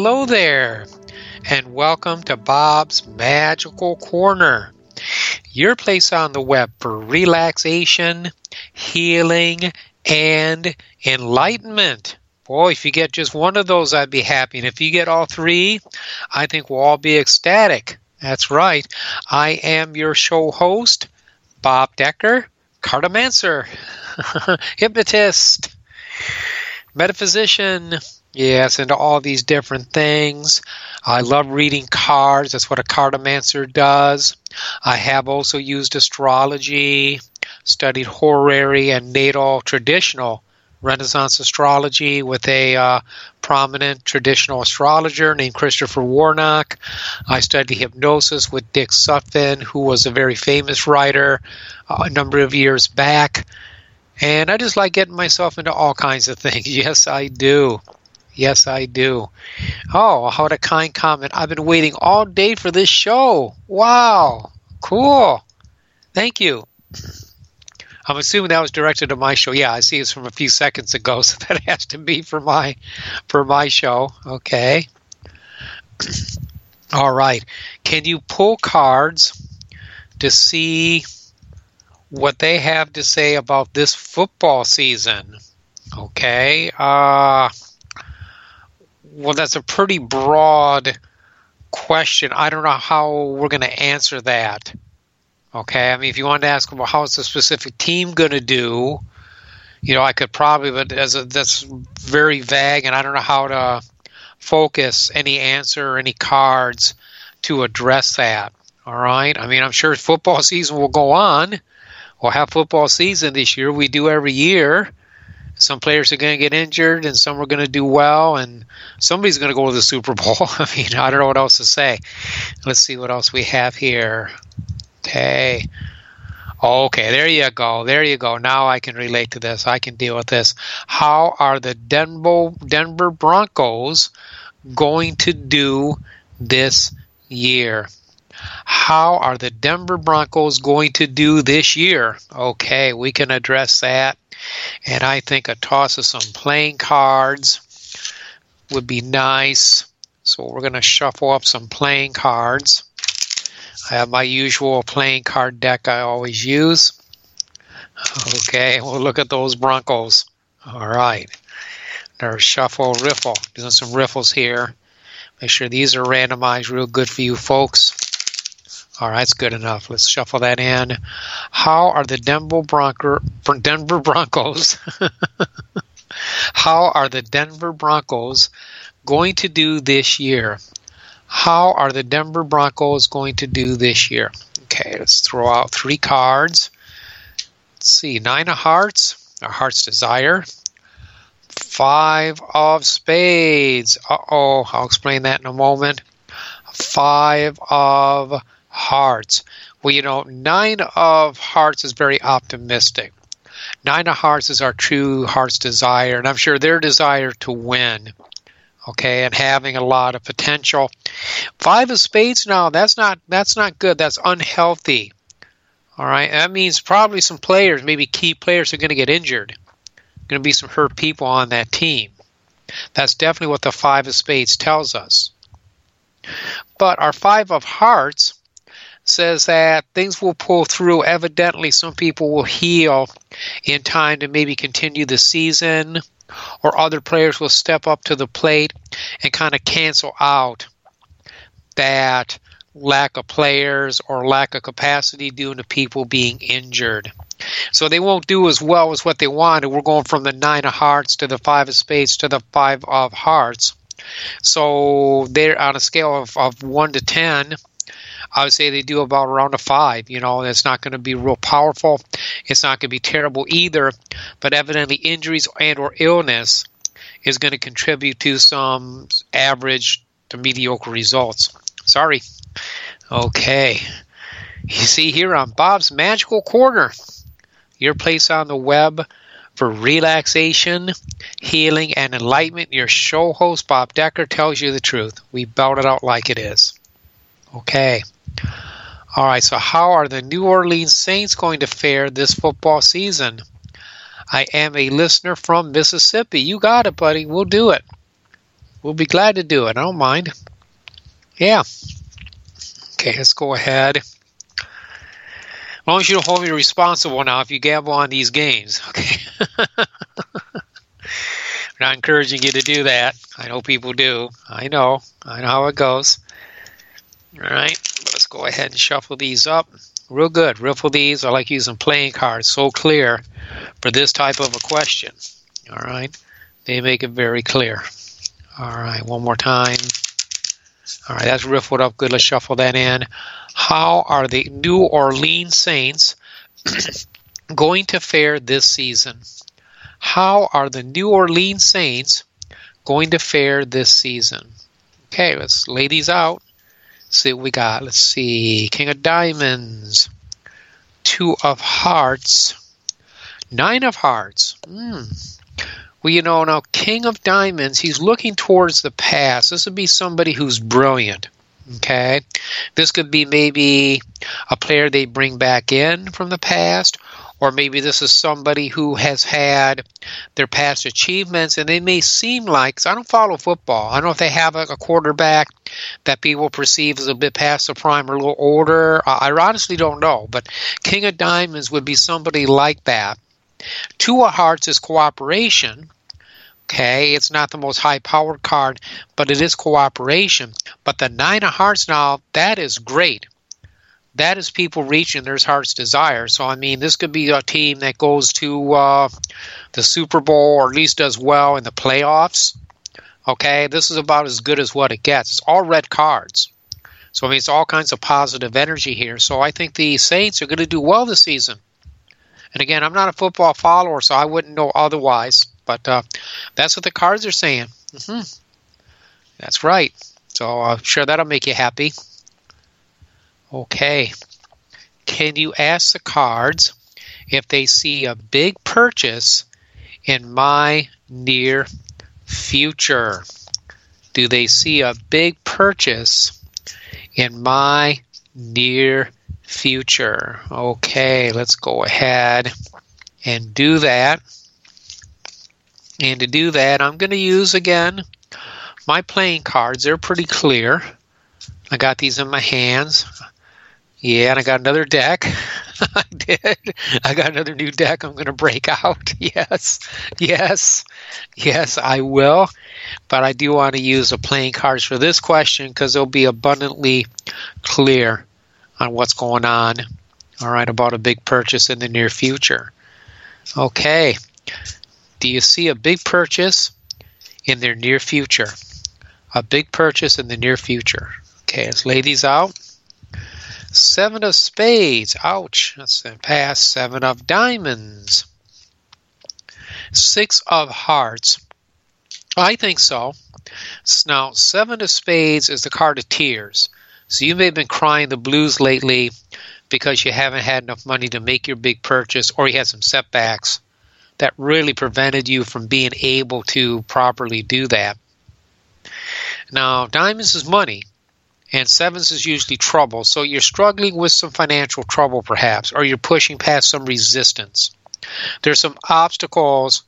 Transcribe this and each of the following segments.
Hello there, and welcome to Bob's Magical Corner, your place on the web for relaxation, healing, and enlightenment. Boy, if you get just one of those, I'd be happy. And if you get all three, I think we'll all be ecstatic. That's right. I am your show host, Bob Decker, cartomancer, hypnotist, metaphysician, Yes, into all these different things. I love reading cards. That's what a cartomancer does. I have also used astrology, studied horary and natal traditional Renaissance astrology with a uh, prominent traditional astrologer named Christopher Warnock. I studied hypnosis with Dick Sutphin, who was a very famous writer uh, a number of years back. And I just like getting myself into all kinds of things. Yes, I do. Yes, I do. Oh, what a kind comment. I've been waiting all day for this show. Wow. Cool. Thank you. I'm assuming that was directed to my show. Yeah, I see it's from a few seconds ago, so that has to be for my for my show. Okay. All right. Can you pull cards to see what they have to say about this football season? Okay. Uh well, that's a pretty broad question. I don't know how we're going to answer that. Okay, I mean, if you wanted to ask well, how's the specific team going to do, you know, I could probably, but as a, that's very vague, and I don't know how to focus any answer or any cards to address that. All right, I mean, I'm sure football season will go on. We'll have football season this year. We do every year some players are going to get injured and some are going to do well and somebody's going to go to the super bowl. I mean i don't know what else to say. Let's see what else we have here. Okay okay there you go there you go. Now i can relate to this. I can deal with this. How are the denver denver broncos going to do this year? How are the Denver Broncos going to do this year? Okay, we can address that. And I think a toss of some playing cards would be nice. So we're going to shuffle up some playing cards. I have my usual playing card deck I always use. Okay, we'll look at those Broncos. All right. There's shuffle, riffle. Doing some riffles here. Make sure these are randomized real good for you folks. All right, it's good enough. Let's shuffle that in. How are the Denver, Bronco, Denver Broncos? how are the Denver Broncos going to do this year? How are the Denver Broncos going to do this year? Okay, let's throw out three cards. Let's see, nine of hearts, our heart's desire. Five of spades. Uh oh, I'll explain that in a moment. Five of hearts. Well, you know, nine of hearts is very optimistic. Nine of hearts is our true heart's desire, and I'm sure their desire to win. Okay, and having a lot of potential. Five of spades now, that's not that's not good. That's unhealthy. All right, that means probably some players, maybe key players, are going to get injured. Going to be some hurt people on that team. That's definitely what the five of spades tells us. But our five of hearts says that things will pull through. Evidently, some people will heal in time to maybe continue the season, or other players will step up to the plate and kind of cancel out that lack of players or lack of capacity due to people being injured. So they won't do as well as what they wanted. We're going from the nine of hearts to the five of spades to the five of hearts. So they're on a scale of, of one to ten. I would say they do about around a five. You know, it's not going to be real powerful. It's not going to be terrible either. But evidently, injuries and or illness is going to contribute to some average to mediocre results. Sorry. Okay. You see here on Bob's Magical Corner, your place on the web for relaxation, healing, and enlightenment. Your show host, Bob Decker, tells you the truth. We belt it out like it is. Okay. All right, so how are the New Orleans Saints going to fare this football season? I am a listener from Mississippi. You got it, buddy. We'll do it. We'll be glad to do it. I don't mind. Yeah. Okay, let's go ahead. As long as you don't hold me responsible now if you gamble on these games, okay? I'm not encouraging you to do that. I know people do. I know. I know how it goes. All right, go ahead and shuffle these up. Real good. Riffle these. I like using playing cards. So clear for this type of a question. All right, they make it very clear. All right, one more time. All right, that's riffled up good. Let's shuffle that in. How are the New Orleans Saints going to fare this season? How are the New Orleans Saints going to fare this season? Okay, let's lay these out see what we got. Let's see. King of Diamonds, Two of Hearts, Nine of Hearts. Mm. Well, you know, now King of Diamonds, he's looking towards the past. This would be somebody who's brilliant. Okay. This could be maybe a player they bring back in from the past, or maybe this is somebody who has had their past achievements and they may seem like I don't follow football. I don't know if they have a, a quarterback that people perceive as a bit past the prime or a little older. I, I honestly don't know, but King of Diamonds would be somebody like that. Two of Hearts is cooperation. Okay, it's not the most high powered card, but it is cooperation. But the Nine of Hearts now, that is great that is people reaching their heart's desire. So, I mean, this could be a team that goes to uh, the Super Bowl or at least does well in the playoffs. Okay, this is about as good as what it gets. It's all red cards. So, I mean, it's all kinds of positive energy here. So, I think the Saints are going to do well this season. And again, I'm not a football follower, so I wouldn't know otherwise. But uh, that's what the cards are saying. Mm-hmm. That's right. So, I'm sure that'll make you happy. Okay. Can you ask the cards if they see a big purchase in my near future? Do they see a big purchase in my near future? Okay, let's go ahead and do that. And to do that, I'm going to use again my playing cards. They're pretty clear. I got these in my hands. Yeah, and I got another deck. I did. I got another new deck I'm going to break out. Yes, yes, yes, I will. But I do want to use the playing cards for this question because they'll be abundantly clear on what's going on. All right, about a big purchase in the near future. Okay. Do you see a big purchase in their near future? A big purchase in the near future. Okay, let's lay these out. Seven of spades. Ouch. That's the pass. Seven of diamonds. Six of hearts. I think so. Now, seven of spades is the card of tears. So you may have been crying the blues lately because you haven't had enough money to make your big purchase or you had some setbacks that really prevented you from being able to properly do that. Now, diamonds is money, and sevens is usually trouble. So you're struggling with some financial trouble, perhaps, or you're pushing past some resistance. There's some obstacles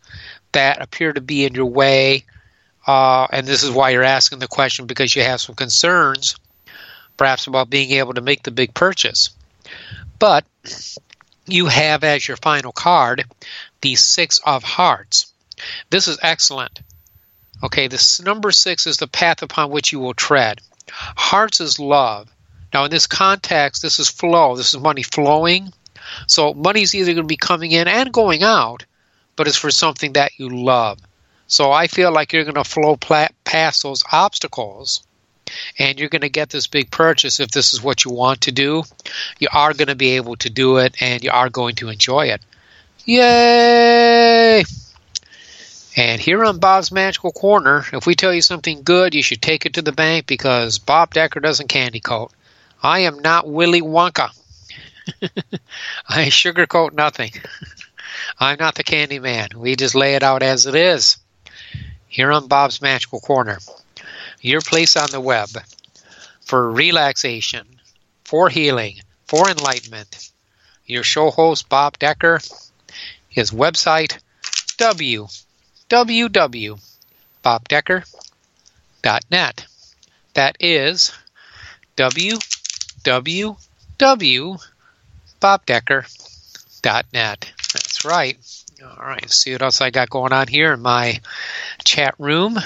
that appear to be in your way, uh, and this is why you're asking the question because you have some concerns, perhaps about being able to make the big purchase. But you have as your final card the Six of Hearts. This is excellent. Okay, this number six is the path upon which you will tread. Hearts is love. Now, in this context, this is flow. This is money flowing. So, money is either going to be coming in and going out, but it's for something that you love. So, I feel like you're going to flow past those obstacles and you're going to get this big purchase if this is what you want to do. You are going to be able to do it and you are going to enjoy it. Yay! And here on Bob's Magical Corner, if we tell you something good, you should take it to the bank because Bob Decker doesn't candy coat. I am not Willy Wonka. I sugarcoat nothing. I'm not the candy man. We just lay it out as it is. Here on Bob's Magical Corner, your place on the web for relaxation, for healing, for enlightenment. Your show host, Bob Decker, his website, www.bobdecker.net. That is www.bobdecker.net. That's right. All right, see what else I got going on here in my chat room.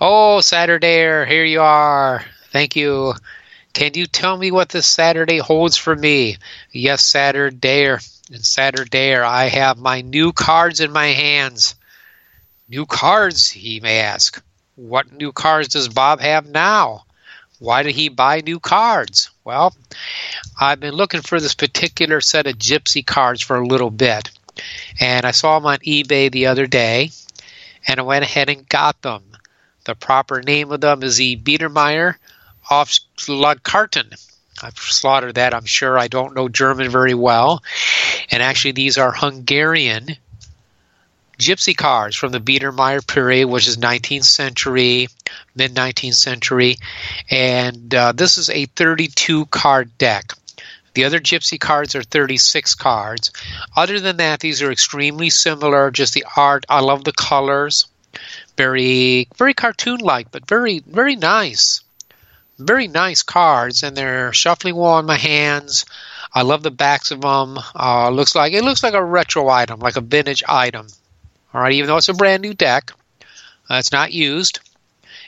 Oh, Saturday, here you are. Thank you. Can you tell me what this Saturday holds for me? Yes, Saturday and Saturday, I have my new cards in my hands. New cards, he may ask. What new cards does Bob have now? Why did he buy new cards? Well, I've been looking for this particular set of gypsy cards for a little bit. And I saw them on eBay the other day, and I went ahead and got them. The proper name of them is the Biedermeier auf Slagkarten. I've slaughtered that, I'm sure. I don't know German very well. And actually, these are Hungarian gypsy cards from the Biedermeier period, which is 19th century, mid 19th century. And uh, this is a 32 card deck. The other gypsy cards are 36 cards. Other than that, these are extremely similar. Just the art, I love the colors. Very, very cartoon like, but very, very nice very nice cards, and they're shuffling well in my hands. I love the backs of them. Uh, looks like it looks like a retro item, like a vintage item. All right, even though it's a brand new deck, uh, it's not used.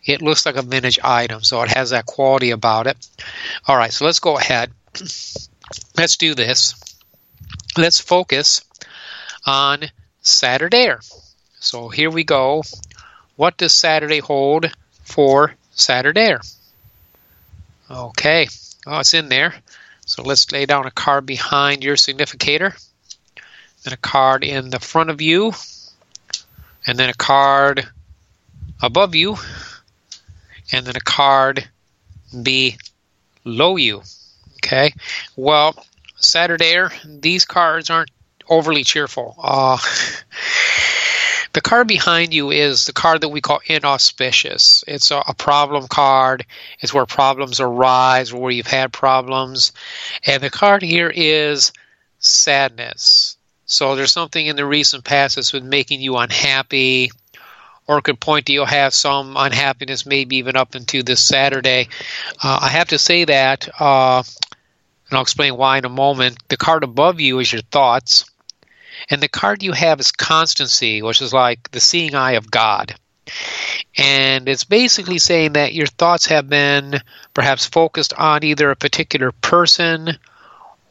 It looks like a vintage item, so it has that quality about it. All right, so let's go ahead. let's do this. Let's focus on Saturday. So here we go. What does Saturday hold for Saturday? Okay, oh, it's in there. So let's lay down a card behind your significator, then a card in the front of you, and then a card above you, and then a card below you. Okay, well, Saturday, these cards aren't overly cheerful. Uh, the card behind you is the card that we call inauspicious. It's a, a, problem card. It's where problems arise, or where you've had problems. And the card here is sadness. So there's something in the recent past that's been making you unhappy, or could point to you have some unhappiness, maybe even up into this Saturday. Uh, I have to say that uh, and I'll explain why in a moment. The card above you is your thoughts, and the card you have is constancy, which is like the seeing eye of God. And it's basically saying that your thoughts have been perhaps focused on either a particular person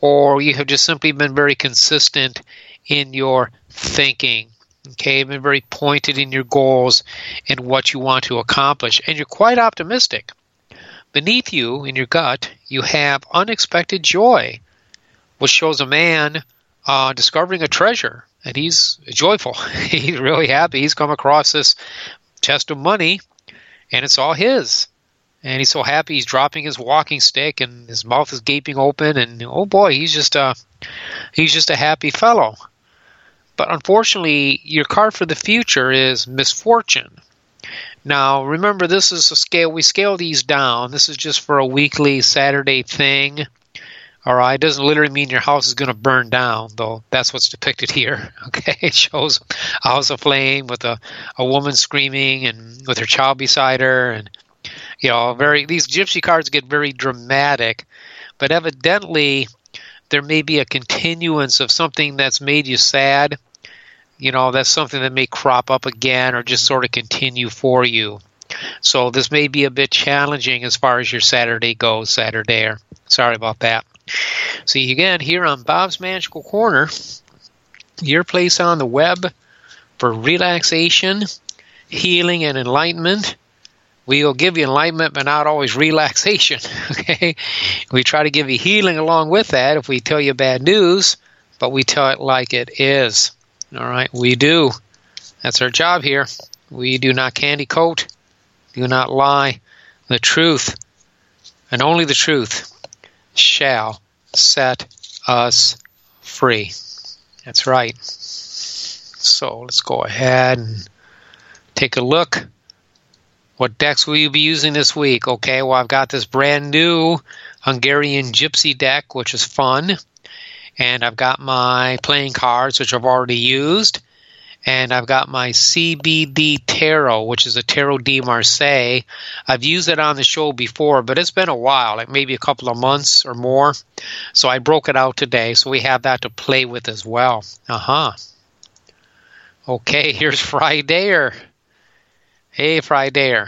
or you have just simply been very consistent in your thinking. Okay, been very pointed in your goals and what you want to accomplish, and you're quite optimistic. Beneath you, in your gut, you have unexpected joy, which shows a man uh, discovering a treasure, and he's joyful. he's really happy. He's come across this chest of money, and it's all his. And he's so happy he's dropping his walking stick, and his mouth is gaping open, and oh boy, he's just a he's just a happy fellow. But unfortunately, your card for the future is misfortune. Now, remember, this is a scale. We scale these down. This is just for a weekly Saturday thing. All right, it doesn't literally mean your house is going to burn down, though that's what's depicted here. Okay, it shows a house aflame with a, a woman screaming and with her child beside her, and you know, very these gypsy cards get very dramatic, but evidently there may be a continuance of something that's made you sad. You know, that's something that may crop up again or just sort of continue for you. So this may be a bit challenging as far as your Saturday goes, Saturday. Sorry about that. See, again, here on Bob's Magical Corner, your place on the web for relaxation, healing, and enlightenment. We will give you enlightenment, but not always relaxation. Okay? We try to give you healing along with that if we tell you bad news, but we tell it like it is. All right? We do. That's our job here. We do not candy coat, do not lie. The truth, and only the truth, shall set us free. That's right. So let's go ahead and take a look. What decks will you be using this week? Okay, well, I've got this brand new Hungarian Gypsy deck, which is fun. And I've got my playing cards, which I've already used and I've got my CBD Tarot, which is a Tarot de Marseille. I've used it on the show before, but it's been a while, like maybe a couple of months or more. So I broke it out today, so we have that to play with as well. Uh huh. Okay, here's Friday. Hey, Friday.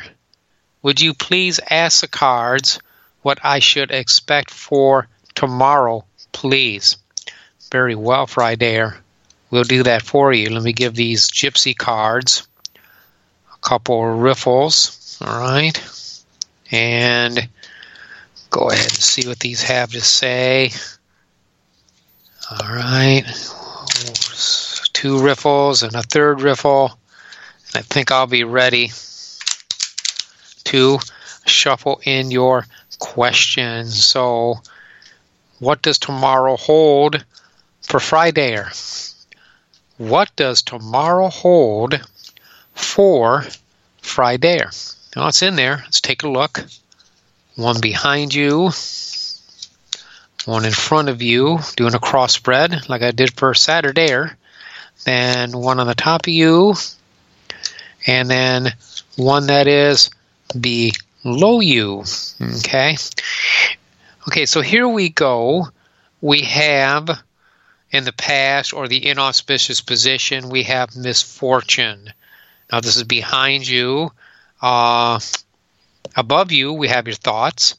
Would you please ask the cards what I should expect for tomorrow, please? Very well, Friday. We'll do that for you. Let me give these gypsy cards a couple riffles. All right. And go ahead and see what these have to say. All right. Two riffles and a third riffle. And I think I'll be ready to shuffle in your questions. So, what does tomorrow hold for Friday? What does tomorrow hold for Friday? Now it's in there. Let's take a look. One behind you, one in front of you, doing a cross spread like I did for Saturday. Then one on the top of you, and then one that is below you. Okay. Okay, so here we go. We have in the past or the inauspicious position, we have misfortune. Now, this is behind you. Uh, above you, we have your thoughts,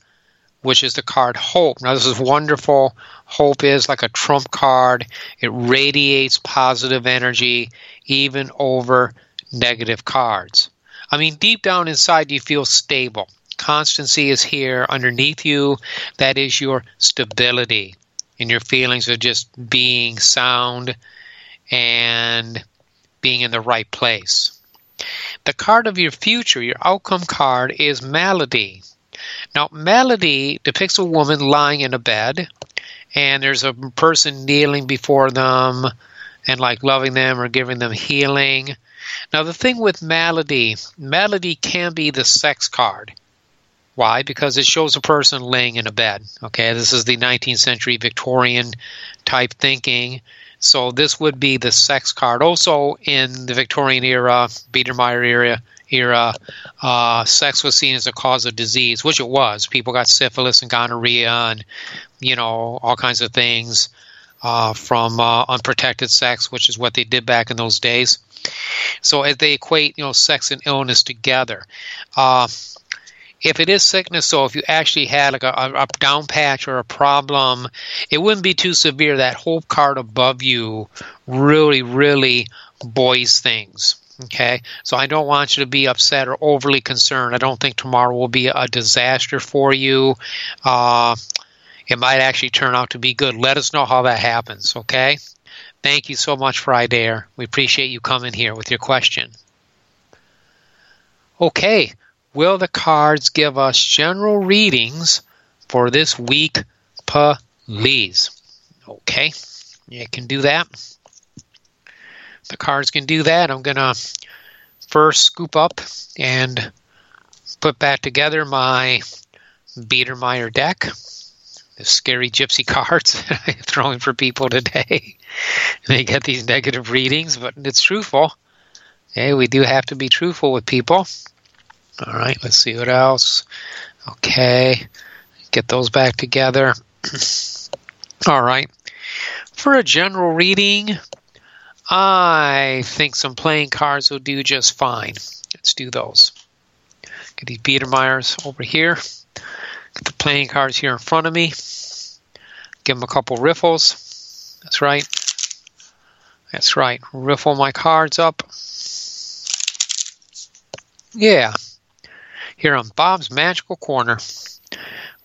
which is the card hope. Now, this is wonderful. Hope is like a trump card, it radiates positive energy even over negative cards. I mean, deep down inside, you feel stable. Constancy is here underneath you. That is your stability and your feelings of just being sound and being in the right place. The card of your future, your outcome card, is Malady. Now, Malady depicts a woman lying in a bed, and there's a person kneeling before them and like loving them or giving them healing. Now, the thing with Malady, Malady can be the sex card. Why? Because it shows a person laying in a bed. Okay, this is the 19th century Victorian type thinking. So this would be the sex card. Also in the Victorian era, Biedermeier era, era, uh, sex was seen as a cause of disease, which it was. People got syphilis and gonorrhea, and you know, all kinds of things uh, from uh, unprotected sex, which is what they did back in those days. So they equate, you know, sex and illness together. If it is sickness, so if you actually had like a, a, down patch or a problem, it wouldn't be too severe. That whole card above you really, really buoys things. Okay, so I don't want you to be upset or overly concerned. I don't think tomorrow will be a disaster for you. Uh, it might actually turn out to be good. Let us know how that happens. Okay. Thank you so much, Friday. Air. We appreciate you coming here with your question. Okay, will the cards give us general readings for this week, please? Okay, you can do that. The cards can do that. I'm going to first scoop up and put back together my Biedermeier deck the scary gypsy cards that I'm throwing for people today. they get these negative readings, but it's truthful. Okay, we do have to be truthful with people. All right, let's see what else. Okay, get those back together. All right, for a general reading, I think some playing cards will do just fine. Let's do those. Get these Biedermeiers over here. Get the playing cards here in front of me. Give them a couple riffles. That's right. That's right. Riffle my cards up. Yeah. Here on Bob's Magical Corner,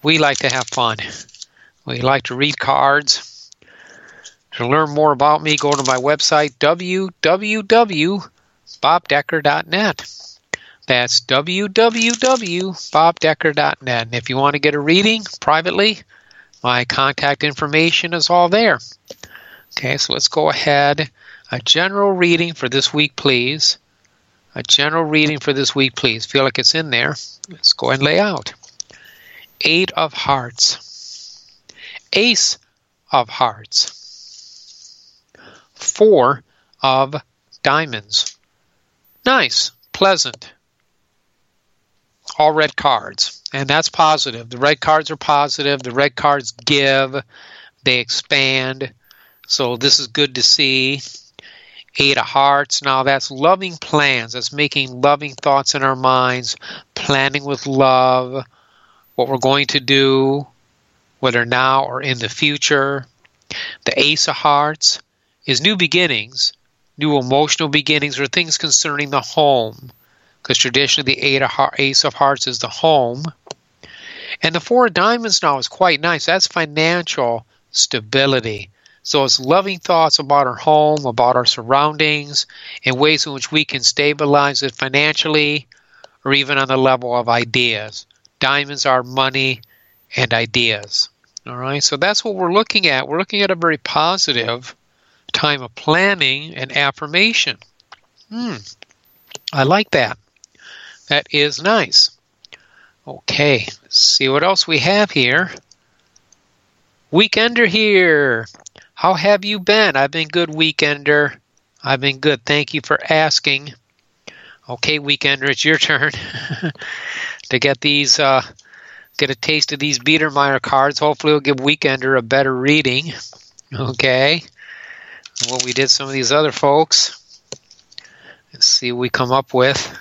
we like to have fun. We like to read cards. To learn more about me, go to my website, www.bobdecker.net. That's www.bobdecker.net. And if you want to get a reading privately, my contact information is all there. Okay, so let's go ahead. A general reading for this week, please. A general reading for this week, please. Feel like it's in there. Let's go and lay out. Eight of Hearts. Ace of Hearts. Four of Diamonds. Nice, pleasant all red cards, and that's positive. The red cards are positive. The red cards give, they expand. So this is good to see. Eight of Hearts. Now that's loving plans. That's making loving thoughts in our minds, planning with love, what we're going to do, whether now or in the future. The Ace of Hearts is new beginnings, new emotional beginnings, or things concerning the home because traditionally the eight of ace of hearts is the home. And the four of diamonds now is quite nice. That's financial stability. So it's loving thoughts about our home, about our surroundings, and ways in which we can stabilize it financially or even on the level of ideas. Diamonds are money and ideas. All right, so that's what we're looking at. We're looking at a very positive time of planning and affirmation. Hmm, I like that. That is nice. Okay, let's see what else we have here. Weekender here. How have you been? I've been good, Weekender. I've been good. Thank you for asking. Okay, Weekender, it's your turn to get these, uh, get a taste of these Biedermeier cards. Hopefully, we'll give Weekender a better reading. Okay. Well, we did some of these other folks. Let's see what we come up with.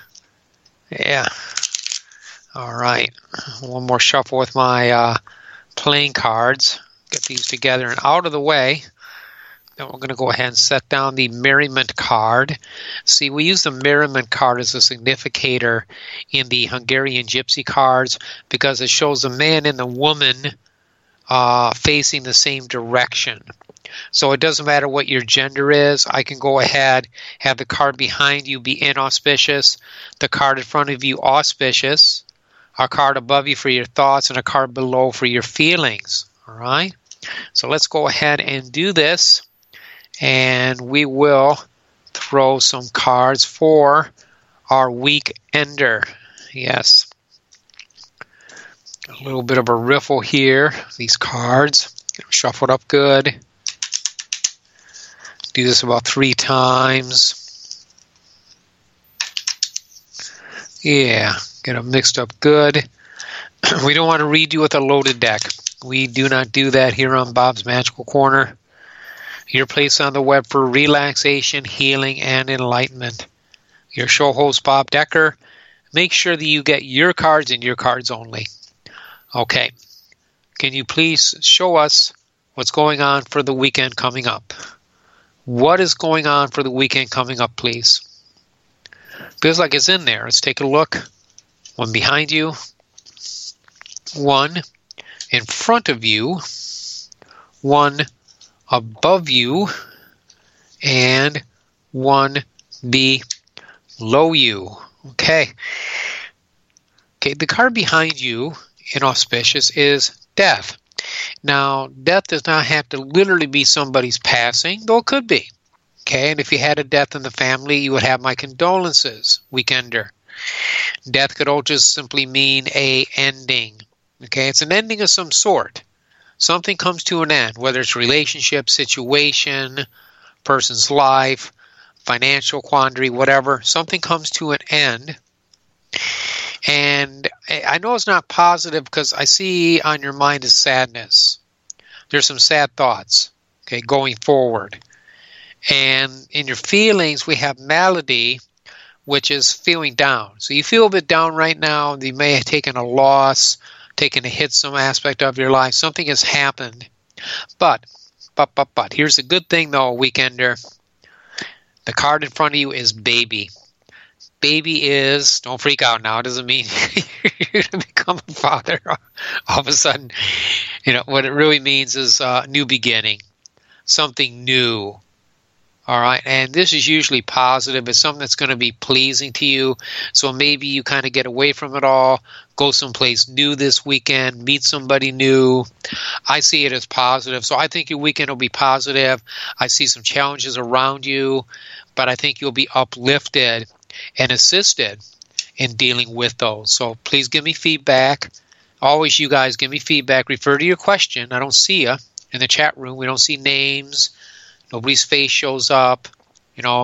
Yeah. All right. One more shuffle with my uh, playing cards. Get these together and out of the way. Then we're going to go ahead and set down the merriment card. See, we use the merriment card as a significator in the Hungarian gypsy cards because it shows the man and the woman uh, facing the same direction. So it doesn't matter what your gender is. I can go ahead, have the card behind you be inauspicious, the card in front of you auspicious, a card above you for your thoughts, and a card below for your feelings. All right? So let's go ahead and do this, and we will throw some cards for our week ender. Yes. A little bit of a riffle here. These cards. Shuffled up good. Do this about three times. Yeah, get them mixed up good. we don't want to read you with a loaded deck. We do not do that here on Bob's Magical Corner. Your place on the web for relaxation, healing, and enlightenment. Your show host, Bob Decker. Make sure that you get your cards and your cards only. Okay. Can you please show us what's going on for the weekend coming up? What is going on for the weekend coming up, please? Feels like it's in there. Let's take a look. One behind you, one in front of you, one above you, and one below you. Okay. Okay, the card behind you in auspicious is death. Now, death does not have to literally be somebody's passing, though it could be. Okay, and if you had a death in the family, you would have my condolences, weekender. Death could all just simply mean a ending. Okay, it's an ending of some sort. Something comes to an end, whether it's relationship, situation, person's life, financial quandary, whatever. Something comes to an end. And I know it's not positive because I see on your mind is sadness. There's some sad thoughts, okay, going forward. And in your feelings, we have malady, which is feeling down. So you feel a bit down right now. You may have taken a loss, taken a hit, some aspect of your life. Something has happened. But, but, but, but, here's the good thing though, weekender. The card in front of you is baby. Baby is, don't freak out now, it doesn't mean you're going to become a father all of a sudden. You know, what it really means is a new beginning, something new all right. And this is usually positive. It's something that's going to be pleasing to you. So maybe you kind of get away from it all, go someplace new this weekend, meet somebody new. I see it as positive. So I think your weekend will be positive. I see some challenges around you, but I think you'll be uplifted and assisted in dealing with those. So please give me feedback. Always, you guys give me feedback. Refer to your question. I don't see you in the chat room. We don't see names Nobody's face shows up, you know.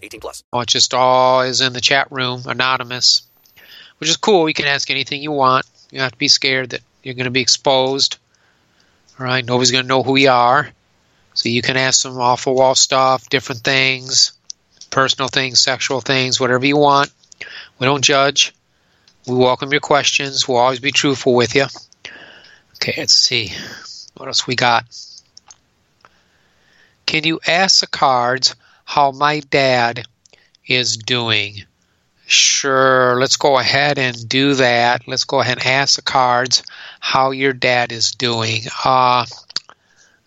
18 plus. Oh, all is in the chat room, anonymous, which is cool. You can ask anything you want. You don't have to be scared that you're going to be exposed. All right, nobody's going to know who you are. So you can ask some off-the-wall stuff, different things, personal things, sexual things, whatever you want. We don't judge. We welcome your questions. We'll always be truthful with you. Okay, let's see. What else we got? Can you ask the cards how my dad is doing? Sure, let's go ahead and do that. Let's go ahead and ask the cards how your dad is doing. Uh,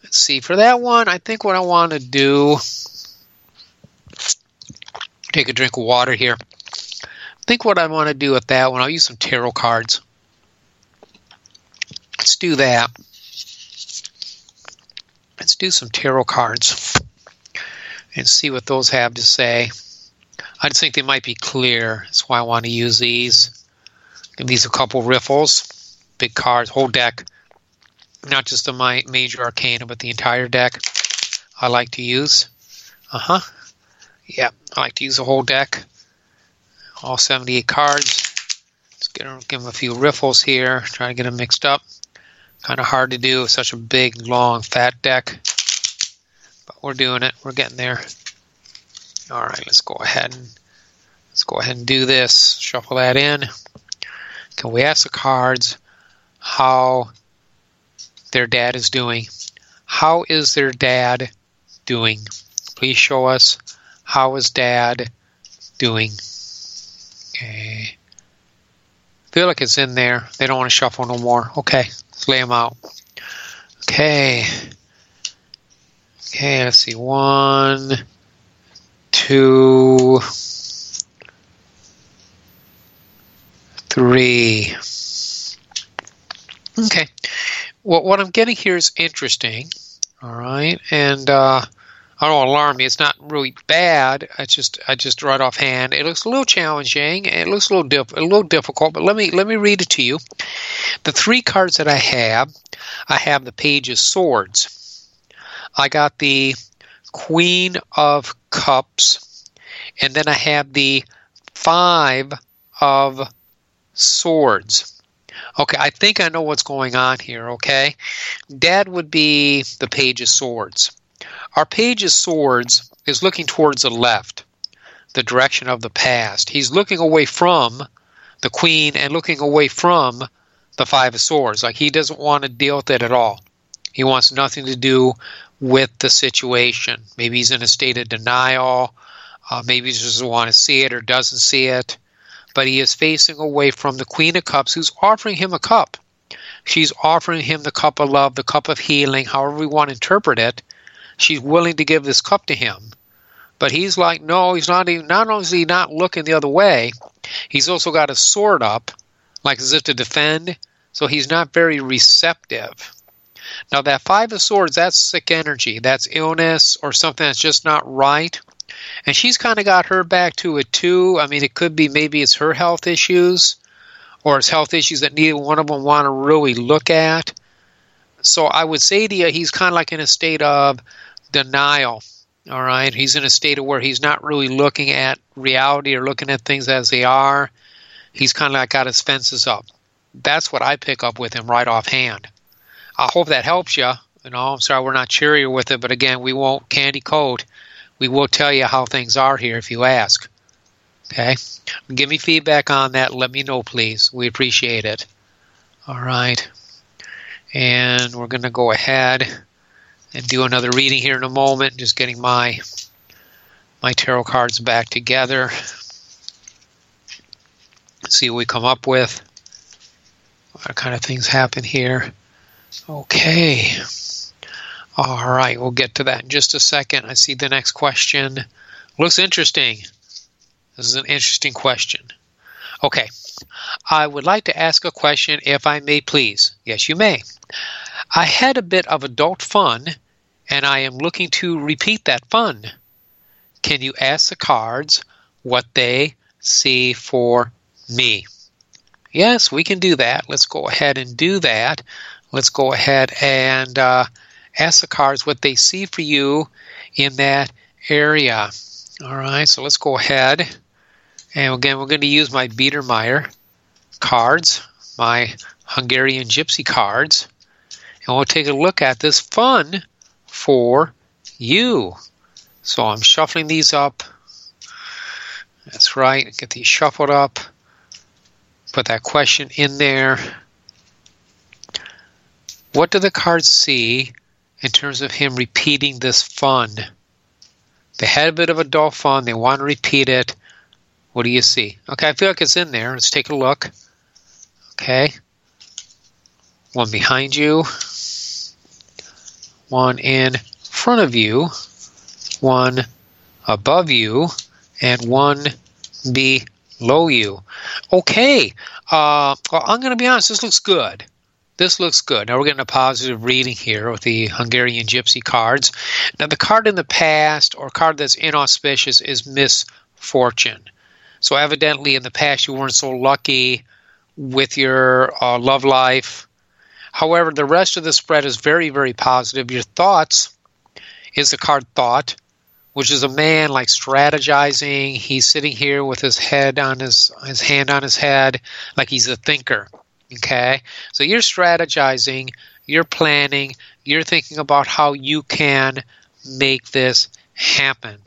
let's see. For that one, I think what I want to do. Take a drink of water here I think what I want to do with that one, I'll use some tarot cards. Let's do that. Let's do some tarot cards and see what those have to say. I just think they might be clear. That's why I want to use these. Give these a couple riffles. Big cards, whole deck. not just the my major arcana, but the entire deck. I like to use. Uh huh. Yeah, I like to use the whole deck. All 78 cards. Let's get give them a few riffles here. Try to get them mixed up. Kind of hard to do with such a big, long, fat deck. We're doing it. We're getting there. All right, let's go ahead and let's go ahead and do this. Shuffle that in. Can we ask the cards how their dad is doing? How is their dad doing? Please show us how is dad doing. Okay. Feel like it's in there. They don't want to shuffle no more. Okay, let's lay them out. Okay. Okay, let's see. One, two, three. Okay. Well, what I'm getting here is interesting. All right, and uh, I don't alarm me. It's not really bad. I just I just right offhand. It looks a little challenging. It looks a little diff- a little difficult. But let me let me read it to you. The three cards that I have, I have the Page of Swords. I got the Queen of Cups, and then I have the Five of Swords. Okay, I think I know what's going on here, okay? Dad would be the Page of Swords. Our Page of Swords is looking towards the left, the direction of the past. He's looking away from the Queen and looking away from the Five of Swords. Like he doesn't want to deal with it at all. He wants nothing to do with the situation. Maybe he's in a state of denial. Uh, maybe he doesn't want to see it or doesn't see it but he is facing away from the Queen of Cups, who's offering him a cup. She's offering him the cup of love, the cup of healing, however we want to interpret it. She's willing to give this cup to him. But he's like, no, he's not even, not only is he not looking the other way, he's also got a sword up, like as if to defend, so he's not very receptive. Now, that Five of Swords, that's sick energy. That's illness or something that's just not right and she's kind of got her back to it too. I mean, it could be maybe it's her health issues or it's health issues that neither one of them want to really look at. So I would say to you, he's kind of like in a state of denial. All right, he's in a state of where he's not really looking at reality or looking at things as they are. He's kind of like got his fences up. That's what I pick up with him right offhand. I hope that helps you. You know, I'm sorry we're not cheerier with it, but again, we won't candy coat we will tell you how things are here if you ask. Okay? Give me feedback on that. Let me know, please. We appreciate it. All right. And we're going to go ahead and do another reading here in a moment. Just getting my my tarot cards back together. See what we come up with. What kind of things happen here? Okay. All right, we'll get to that in just a second. I see the next question. Looks interesting. This is an interesting question. Okay, I would like to ask a question if I may, please. Yes, you may. I had a bit of adult fun, and I am looking to repeat that fun. Can you ask the cards what they see for me? Yes, we can do that. Let's go ahead and do that. Let's go ahead and uh, ask the cards what they see for you in that area. All right, so let's go ahead. And again, we're going to use my Biedermeier cards, my Hungarian Gypsy cards, and we'll take a look at this fun for you. So I'm shuffling these up. That's right, get these shuffled up. Put that question in there. What do the cards see in terms of him repeating this fun. They had a bit of adult fun. They want to repeat it. What do you see? Okay, I feel like it's in there. Let's take a look. Okay. One behind you. One in front of you. One above you. And one below you. Okay. Uh, well, I'm going to be honest. This looks good this looks good. Now we're getting a positive reading here with the Hungarian Gypsy cards. Now the card in the past or card that's inauspicious is misfortune. So evidently in the past you weren't so lucky with your uh, love life. However, the rest of the spread is very, very positive. Your thoughts is the card thought, which is a man like strategizing. He's sitting here with his head on his his hand on his head, like he's a thinker. Okay, so you're strategizing, you're planning, you're thinking about how you can make this happen.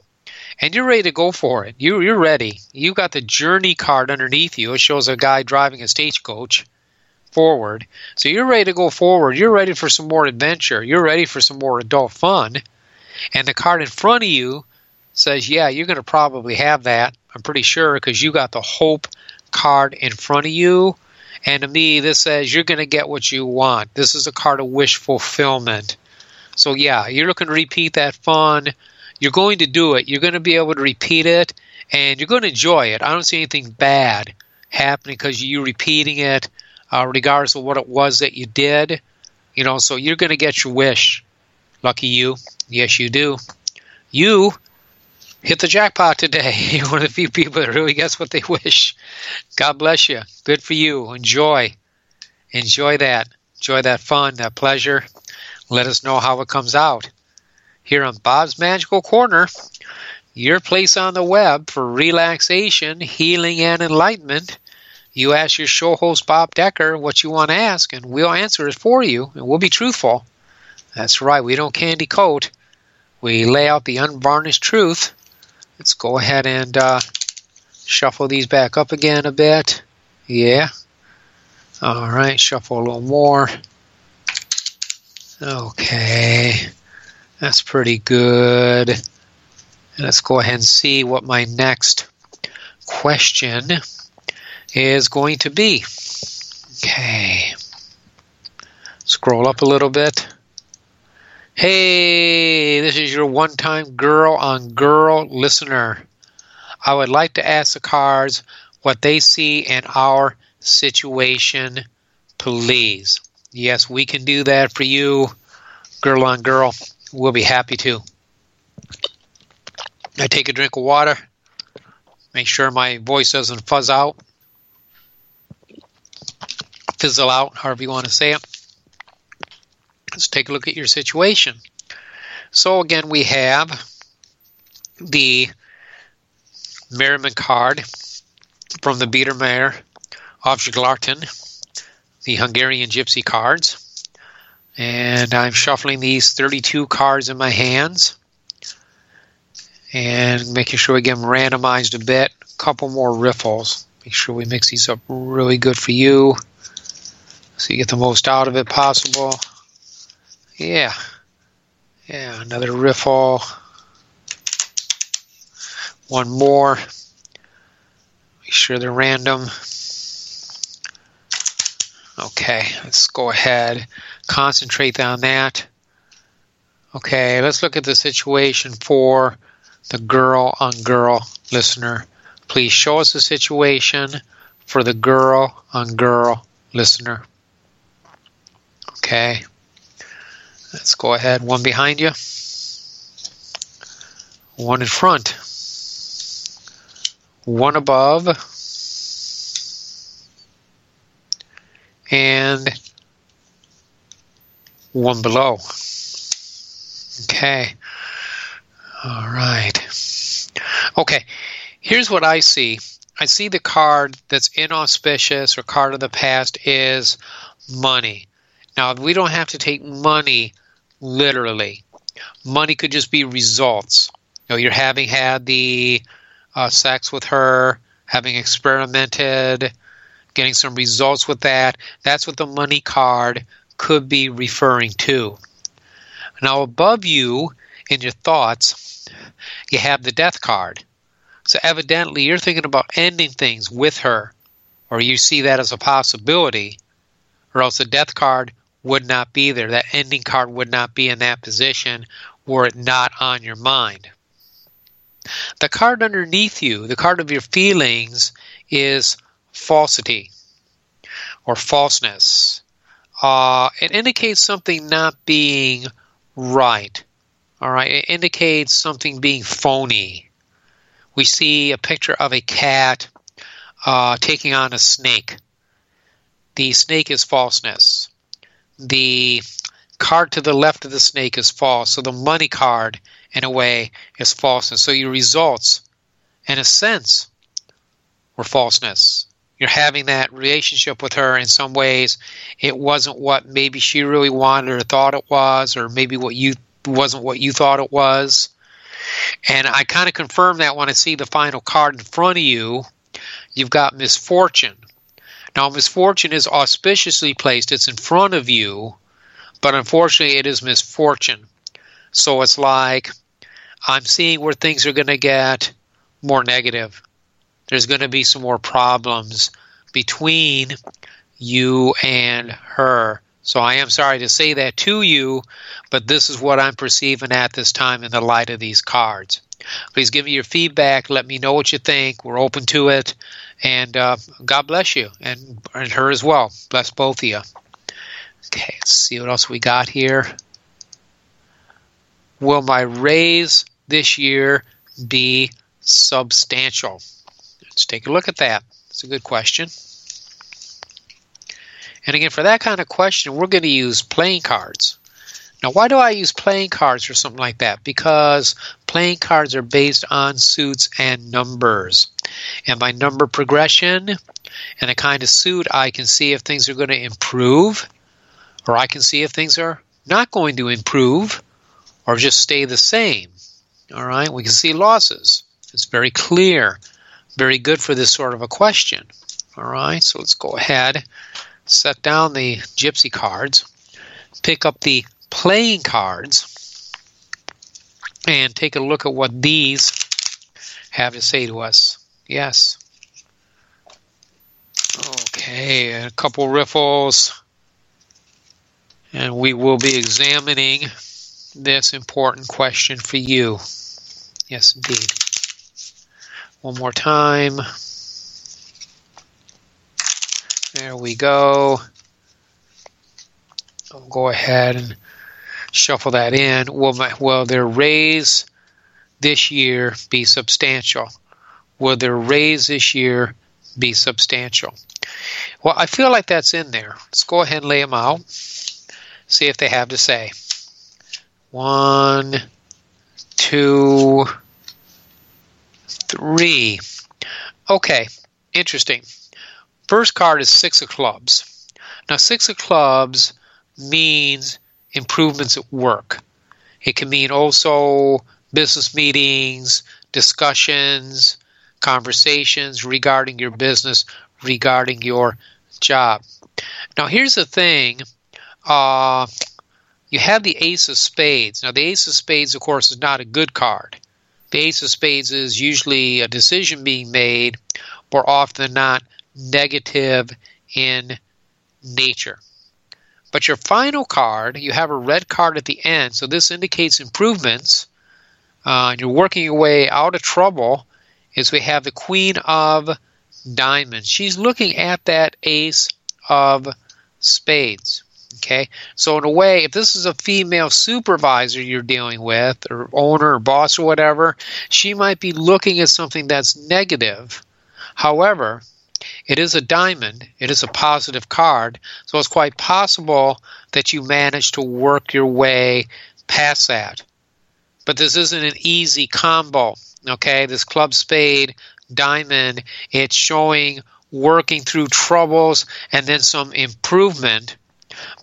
And you're ready to go for it. You, you're ready. You got the journey card underneath you. It shows a guy driving a stagecoach forward. So you're ready to go forward. You're ready for some more adventure. You're ready for some more adult fun. And the card in front of you says, yeah, you're going to probably have that. I'm pretty sure because you got the hope card in front of you. And to me, this says you're going to get what you want. This is a card of wish fulfillment. So, yeah, you're looking to repeat that fun. You're going to do it. You're going to be able to repeat it, and you're going to enjoy it. I don't see anything bad happening because you're repeating it, uh, regardless of what it was that you did. You know, so you're going to get your wish. Lucky you. Yes, you do. You hit the jackpot today. You're one of the few people that really gets what they wish. God bless you. Good for you. Enjoy. Enjoy that. Enjoy that fun, that pleasure. Let us know how it comes out. Here on Bob's Magical Corner, your place on the web for relaxation, healing, and enlightenment. You ask your show host, Bob Decker, what you want to ask, and we'll answer it for you, and we'll be truthful. That's right, we don't candy coat. We lay out the unvarnished truth. Let's go ahead and uh, shuffle these back up again a bit. Yeah. All right, shuffle a little more. Okay, that's pretty good. Let's go ahead and see what my next question is going to be. Okay, scroll up a little bit. Hey, this is your one time girl on girl listener. I would like to ask the cards what they see in our situation, please. Yes, we can do that for you, girl on girl. We'll be happy to. I take a drink of water, make sure my voice doesn't fuzz out, fizzle out, however you want to say it. Let's take a look at your situation. So, again, we have the Merriman card from the Biedermeier of Jaglarten, the Hungarian Gypsy cards. And I'm shuffling these 32 cards in my hands and making sure we get them randomized a bit. A couple more riffles. Make sure we mix these up really good for you so you get the most out of it possible. Yeah. Yeah, another riffle. One more. Make sure they're random. Okay, let's go ahead. Concentrate on that. Okay, let's look at the situation for the girl on girl listener. Please show us the situation for the girl on girl listener. Okay. Let's go ahead. One behind you. One in front. One above. And one below. Okay. All right. Okay. Here's what I see. I see the card that's inauspicious or card of the past is money. Now, we don't have to take money literally. Money could just be results. You know, you're having had the uh, sex with her, having experimented, getting some results with that. That's what the money card could be referring to. Now, above you in your thoughts, you have the death card. So, evidently, you're thinking about ending things with her, or you see that as a possibility, or else the death card would not be there. That ending card would not be in that position were it not on your mind. The card underneath you, the card of your feelings, is falsity or falseness. Uh, it indicates something not being right. All right, it indicates something being phony. We see a picture of a cat uh, taking on a snake. The snake is falseness the card to the left of the snake is false. So the money card, in a way, is false. And so your results, in a sense, were falseness. You're having that relationship with her in some ways. It wasn't what maybe she really wanted or thought it was, or maybe what you wasn't what you thought it was. And I kind of confirm that when I see the final card in front of you. You've got misfortune. Now, misfortune is auspiciously placed, it's in front of you, but unfortunately, it is misfortune. So it's like I'm seeing where things are going to get more negative. There's going to be some more problems between you and her. So I am sorry to say that to you, but this is what I'm perceiving at this time in the light of these cards. Please give me your feedback. Let me know what you think. We're open to it. And uh, God bless you and, and her as well. Bless both of you. Okay, let's see what else we got here. Will my raise this year be substantial? Let's take a look at that. It's a good question. And again, for that kind of question, we're going to use playing cards. Now, why do I use playing cards for something like that? Because playing cards are based on suits and numbers. And by number progression and a kind of suit, I can see if things are going to improve, or I can see if things are not going to improve, or just stay the same. All right, we can see losses. It's very clear, very good for this sort of a question. All right, so let's go ahead, set down the gypsy cards, pick up the playing cards, and take a look at what these have to say to us. Yes. Okay, a couple riffles. And we will be examining this important question for you. Yes, indeed. One more time. There we go. I'll go ahead and shuffle that in. Will, my, will their raise this year be substantial? Will their raise this year be substantial? Well, I feel like that's in there. Let's go ahead and lay them out. See if they have to say. One, two, three. Okay, interesting. First card is Six of Clubs. Now, Six of Clubs means improvements at work. It can mean also business meetings, discussions, conversations regarding your business, regarding your job. Now, here's the thing uh, you have the Ace of Spades. Now, the Ace of Spades, of course, is not a good card. The Ace of Spades is usually a decision being made, more often than not, negative in nature. But your final card, you have a red card at the end, so this indicates improvements. Uh, you're working your way out of trouble. Is we have the Queen of Diamonds. She's looking at that Ace of Spades. Okay, so in a way, if this is a female supervisor you're dealing with, or owner, or boss, or whatever, she might be looking at something that's negative. However, it is a diamond, it is a positive card, so it's quite possible that you manage to work your way past that. But this isn't an easy combo. Okay, this club spade diamond, it's showing working through troubles and then some improvement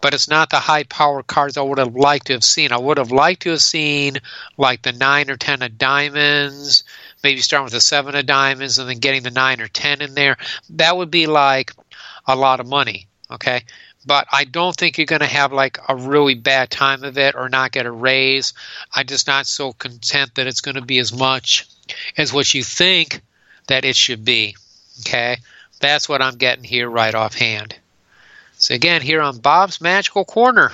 but it's not the high power cards I would have liked to have seen. I would have liked to have seen like the nine or ten of diamonds, maybe starting with the seven of diamonds and then getting the nine or ten in there. That would be like a lot of money. Okay. But I don't think you're going to have like a really bad time of it or not get a raise. I'm just not so content that it's going to be as much as what you think that it should be. Okay. That's what I'm getting here right offhand. So, again, here on Bob's Magical Corner,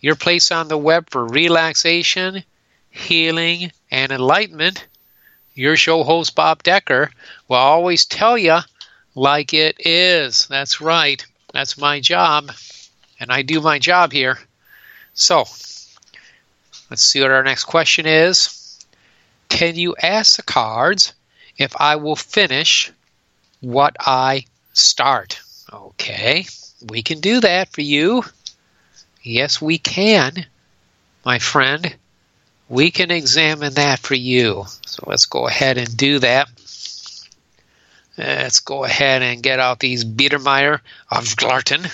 your place on the web for relaxation, healing, and enlightenment. Your show host, Bob Decker, will always tell you like it is. That's right. That's my job. And I do my job here. So, let's see what our next question is. Can you ask the cards if I will finish what I start? Okay we can do that for you. Yes, we can, my friend. We can examine that for you. So let's go ahead and do that. Let's go ahead and get out these Biedermeier of Glarten,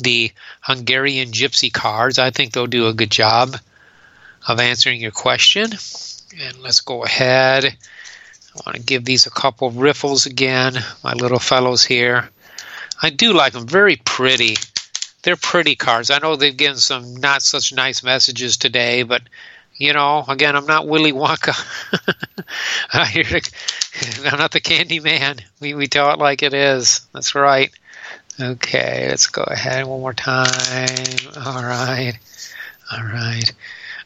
the Hungarian gypsy cards. I think they'll do a good job of answering your question. And let's go ahead. I want to give these a couple of riffles again, my little fellows here. I do like them, very pretty. They're pretty cards. I know they've given some not such nice messages today, but you know, again, I'm not Willy Wonka. I'm not the candy man. We, we tell it like it is. That's right. Okay, let's go ahead one more time. All right. All right.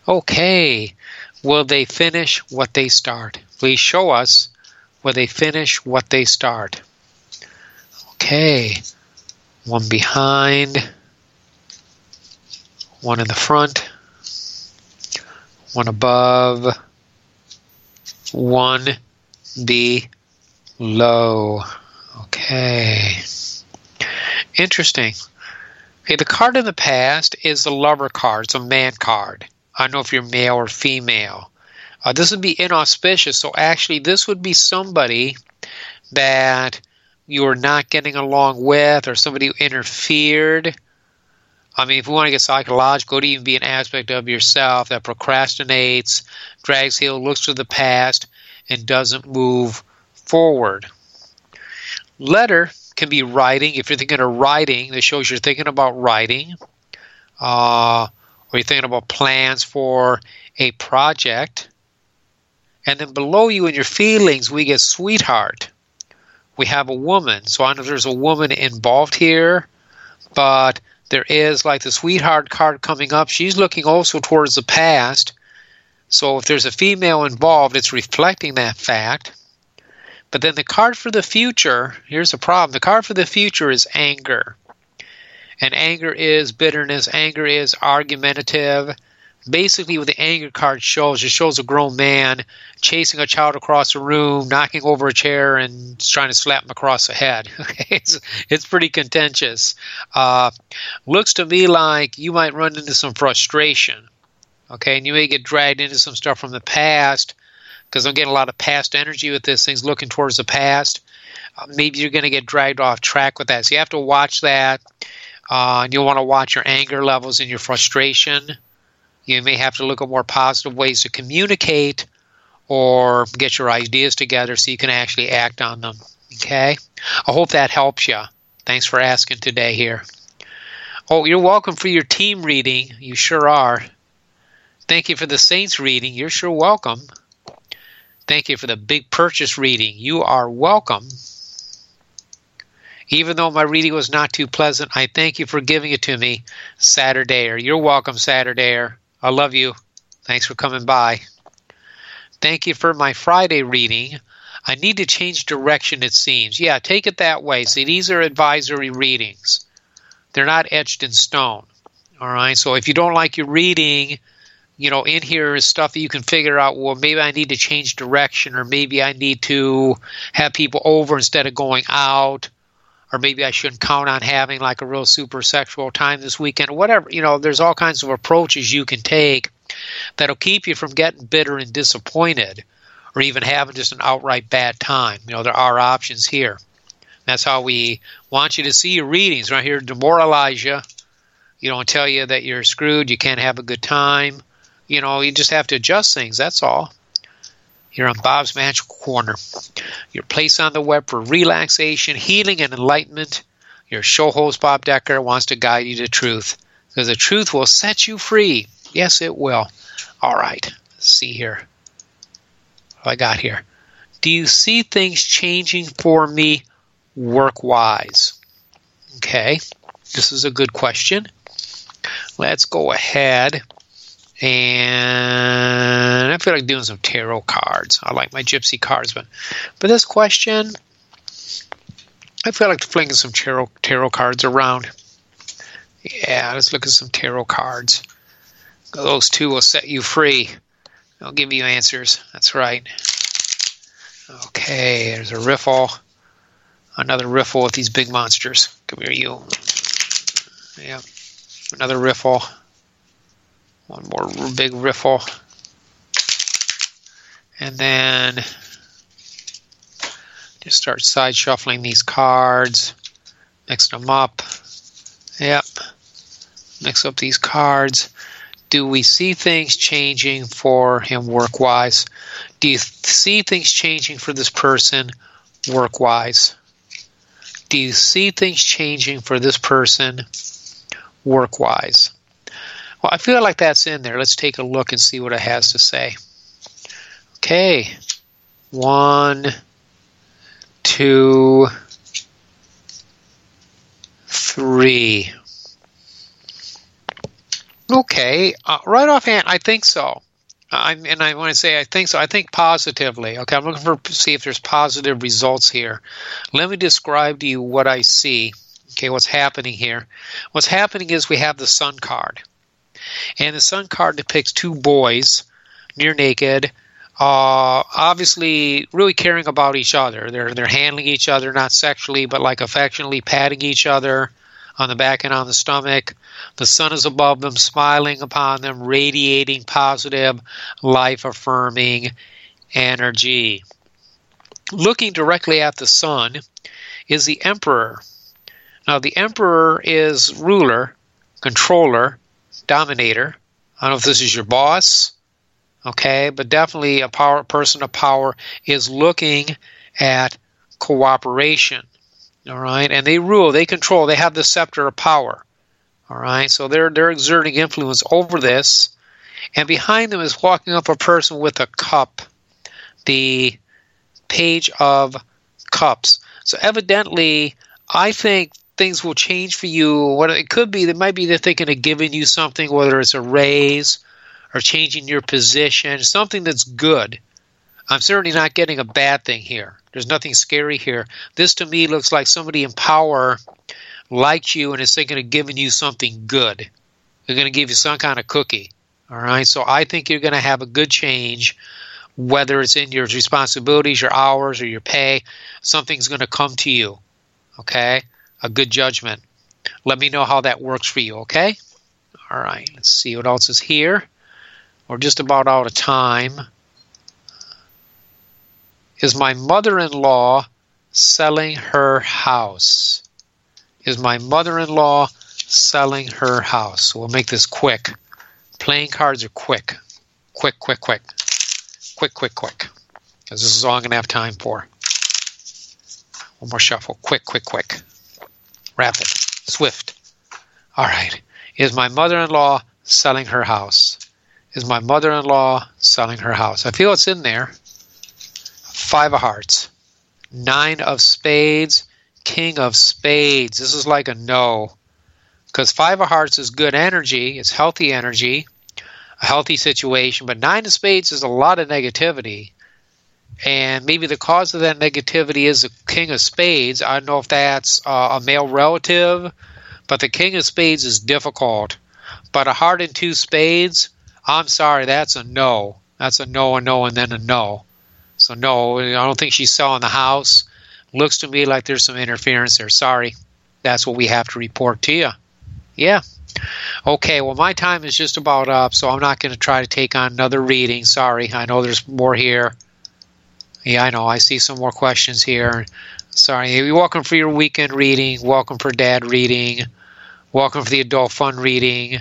Okay. Will they finish what they start? Please show us will they finish what they start. Okay. One behind, one in the front, one above, one below. Okay. Interesting. Okay, the card in the past is the lover card. It's a man card. I don't know if you're male or female. Uh, this would be inauspicious. So actually, this would be somebody that you're not getting along with or somebody who interfered. I mean, if we want to get psychological, it would even be an aspect of yourself that procrastinates, drags heel, looks to the past, and doesn't move forward. Letter can be writing. If you're thinking of writing, this shows you're thinking about writing. Uh, or you're thinking about plans for a project. And then below you in your feelings, we get sweetheart. We have a woman. So I know there's a woman involved here, but there is like the sweetheart card coming up. She's looking also towards the past. So if there's a female involved, it's reflecting that fact. But then the card for the future, here's the problem the card for the future is anger. And anger is bitterness, anger is argumentative. Basically, what the anger card shows, it shows a grown man chasing a child across a room, knocking over a chair, and trying to slap him across the head. it's, it's pretty contentious. Uh, looks to me like you might run into some frustration. Okay, and you may get dragged into some stuff from the past because I'm getting a lot of past energy with this. Things looking towards the past. Uh, maybe you're going to get dragged off track with that. So you have to watch that. Uh, and you'll want to watch your anger levels and your frustration. You may have to look at more positive ways to communicate or get your ideas together so you can actually act on them. Okay? I hope that helps you. Thanks for asking today here. Oh, you're welcome for your team reading. You sure are. Thank you for the Saints reading. You're sure welcome. Thank you for the big purchase reading. You are welcome. Even though my reading was not too pleasant, I thank you for giving it to me, Saturday. You're welcome, Saturday. I love you. Thanks for coming by. Thank you for my Friday reading. I need to change direction, it seems. Yeah, take it that way. See, these are advisory readings, they're not etched in stone. All right, so if you don't like your reading, you know, in here is stuff that you can figure out. Well, maybe I need to change direction, or maybe I need to have people over instead of going out, or maybe I shouldn't count on having like a real super sexual time this weekend, or whatever. You know, there's all kinds of approaches you can take that'll keep you from getting bitter and disappointed, or even having just an outright bad time. You know, there are options here. That's how we want you to see your readings right here, demoralize you. You know, tell you that you're screwed, you can't have a good time you know, you just have to adjust things. That's all. Here on Bob's Magical Corner, your place on the web for relaxation, healing, and enlightenment. Your show host, Bob Decker, wants to guide you to truth because the truth will set you free. Yes, it will. All right, see here. What I got here. Do you see things changing for me work wise? Okay, this is a good question. Let's go ahead and I feel like doing some tarot cards. I like my gypsy cards, but but this question, I feel like flinging some tarot tarot cards around. Yeah, let's look at some tarot cards. Those two will set you free. They'll give you answers. That's right. Okay, there's a riffle. Another riffle with these big monsters. Come here, you. Yeah. Another riffle. One more big riffle. And then just start side shuffling these cards. Mix them up. Yep. Mix up these cards. Do we see things changing for him work wise? Do you see things changing for this person work wise? Do you see things changing for this person work wise? Well, I feel like that's in there. Let's take a look and see what it has to say. Okay. One, two, three. Okay, uh, right offhand, I think so. I'm, and I want to say I think so. I think positively. Okay, I'm looking for see if there's positive results here. Let me describe to you what I see. Okay, what's happening here? What's happening is we have the Sun card, and the Sun card depicts two boys, near naked, uh, obviously really caring about each other. They're they're handling each other not sexually, but like affectionately patting each other on the back and on the stomach. The sun is above them, smiling upon them, radiating positive, life affirming energy. Looking directly at the sun is the emperor. Now, the emperor is ruler, controller, dominator. I don't know if this is your boss, okay, but definitely a power person of power is looking at cooperation. All right, and they rule, they control, they have the scepter of power. All right, so they're they're exerting influence over this, and behind them is walking up a person with a cup, the page of cups. So evidently, I think things will change for you. What it could be, it might be they're thinking of giving you something, whether it's a raise or changing your position, something that's good. I'm certainly not getting a bad thing here. There's nothing scary here. This to me looks like somebody in power liked you and is thinking of giving you something good. They're going to give you some kind of cookie. All right. So I think you're going to have a good change, whether it's in your responsibilities, your hours, or your pay. Something's going to come to you. Okay. A good judgment. Let me know how that works for you. Okay. All right. Let's see what else is here. We're just about out of time. Is my mother in law selling her house? Is my mother in law selling her house? We'll make this quick. Playing cards are quick. Quick, quick, quick. Quick, quick, quick. Because this is all I'm going to have time for. One more shuffle. Quick, quick, quick. Rapid. Swift. All right. Is my mother in law selling her house? Is my mother in law selling her house? I feel it's in there. Five of hearts, nine of spades, king of spades. This is like a no. Because five of hearts is good energy, it's healthy energy, a healthy situation, but nine of spades is a lot of negativity. And maybe the cause of that negativity is the king of spades. I don't know if that's uh, a male relative, but the king of spades is difficult. But a heart and two spades, I'm sorry, that's a no. That's a no, a no, and then a no. So no, I don't think she's selling the house. Looks to me like there's some interference there. Sorry. That's what we have to report to you. Yeah. Okay, well, my time is just about up, so I'm not going to try to take on another reading. Sorry. I know there's more here. Yeah, I know. I see some more questions here. Sorry. You're welcome for your weekend reading. Welcome for dad reading. Welcome for the adult fun reading.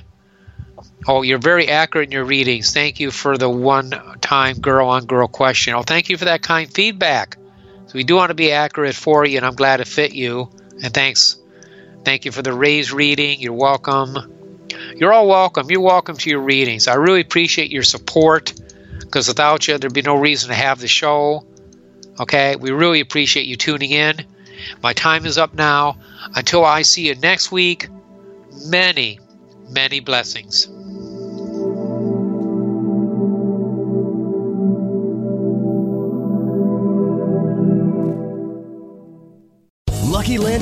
Oh, you're very accurate in your readings. Thank you for the one time girl on girl question. Oh, thank you for that kind feedback. So we do want to be accurate for you, and I'm glad it fit you. And thanks. Thank you for the raised reading. You're welcome. You're all welcome. You're welcome to your readings. I really appreciate your support because without you, there'd be no reason to have the show. Okay? We really appreciate you tuning in. My time is up now. Until I see you next week, many, many blessings.